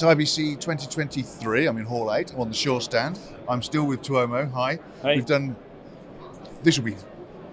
It's IBC 2023. I'm in Hall 8. I'm on the Shure stand. I'm still with Tuomo. Hi. Hey. We've done, this will be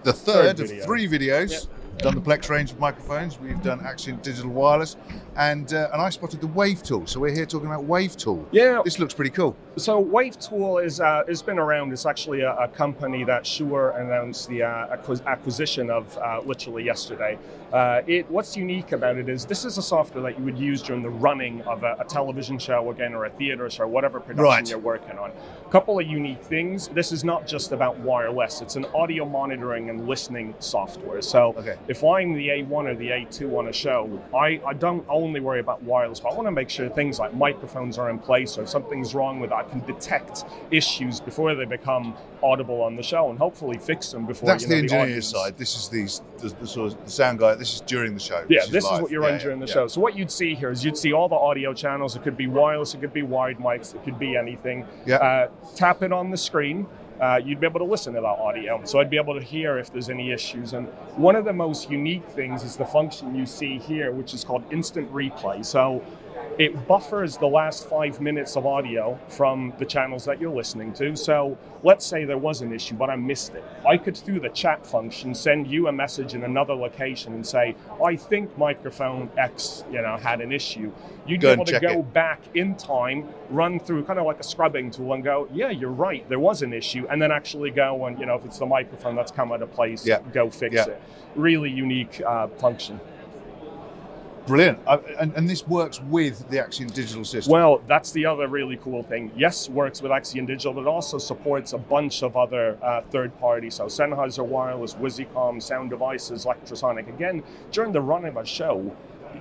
the third, Third of three videos. Yep. Done the Plex range of microphones. We've done Axient Digital Wireless, and uh, and I spotted the Wave Tool. So we're here talking about Wave Tool. Yeah. This looks pretty cool. So Wave Tool is uh, has been around. It's actually a, a company that Shure announced the uh, acquisition of uh, literally yesterday. Uh, it what's unique about it is this is a software that you would use during the running of a, a television show again or a theater show, whatever production Right. you're working on. A couple of unique things. This is not just about wireless. It's an audio monitoring and listening software. So Okay. if I'm the A1 or the A2 on a show, I, I don't only worry about wireless, but I want to make sure things like microphones are in place or if something's wrong with it, Can detect issues before they become audible on the show and hopefully fix them before That's you know, the audience- side. This is the, the, the sort of the sound guy. This is during the show. Yeah, this is live. what you're Yeah, running during the yeah. show. So what you'd see here is you'd see all the audio channels. It could be wireless, it could be wide mics, it could be anything. Yeah. Uh, tap it on the screen. Uh, you'd be able to listen to that audio. So I'd be able to hear if there's any issues. And one of the most unique things is the function you see here, which is called instant replay. So it buffers the last five minutes of audio from the channels that you're listening to. So let's say there was an issue, but I missed it. I could, through the chat function, send you a message in another location and say, I think microphone X, you know, had an issue. You'd Go be able to go it. back in time, run through kind of like a scrubbing tool and go, yeah, you're right, there was an issue. And then actually go and, you know, if it's the microphone that's come out of place, Yeah. go fix Yeah. it. Really unique uh, function. Brilliant. And, and this works with the Axient digital system. Well, that's the other really cool thing. Yes, works with Axient Digital, but also supports a bunch of other uh, third parties. So Sennheiser Wireless, Wisycom, Sound Devices, Electrosonic. Again, during the run of a show,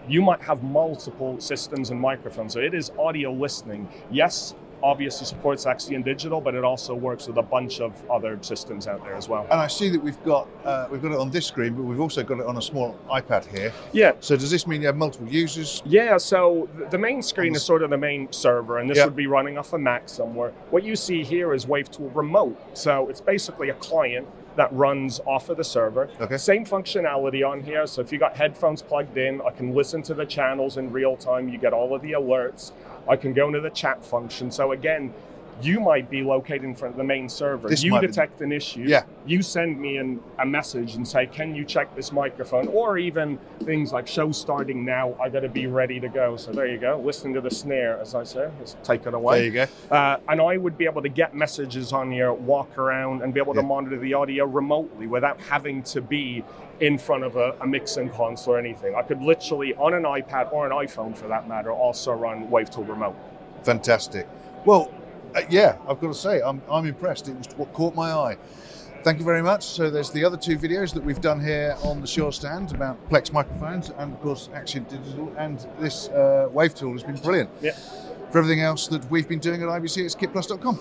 you might have multiple systems and microphones. So it is audio listening. Yes, obviously supports Axient Digital, but it also works with a bunch of other systems out there as well. and I see that we've got uh, we've got it on this screen, but we've also got it on a small iPad here. Yeah, So does this mean you have multiple users? Yeah, so the main screen is sort of the main server, and this Yeah. would be running off a Mac somewhere. What you see here is WaveTool Remote. So it's basically a client that runs off of the server. Okay. Same functionality on here. So if you got headphones plugged in, I can listen to the channels in real time. You get all of the alerts. I can go into the chat function. So again, you might be located in front of the main server. This you might be- detect an issue. Yeah. You send me an, a message and say, "Can you check this microphone?" Or even things like "Show starting now. I got to be ready to go." So there you go. Listen to the snare, as I say. Let's take it away. There you go. Uh, and I would be able to get messages on here, walk around, and be able to monitor the audio remotely without having to be in front of a, a mixing console or anything. I could literally, on an iPad or an iPhone for that matter, also run WaveTool Remote. Fantastic. Well, yeah, I've got to say, I'm, I'm impressed. It was what caught my eye. Thank you very much. So there's the other two videos that we've done here on the Shure stand about Plex microphones and of course Axient Digital and this uh, Wave tool has been brilliant. Yeah. For everything else that we've been doing at IBC, it's kitplus.com.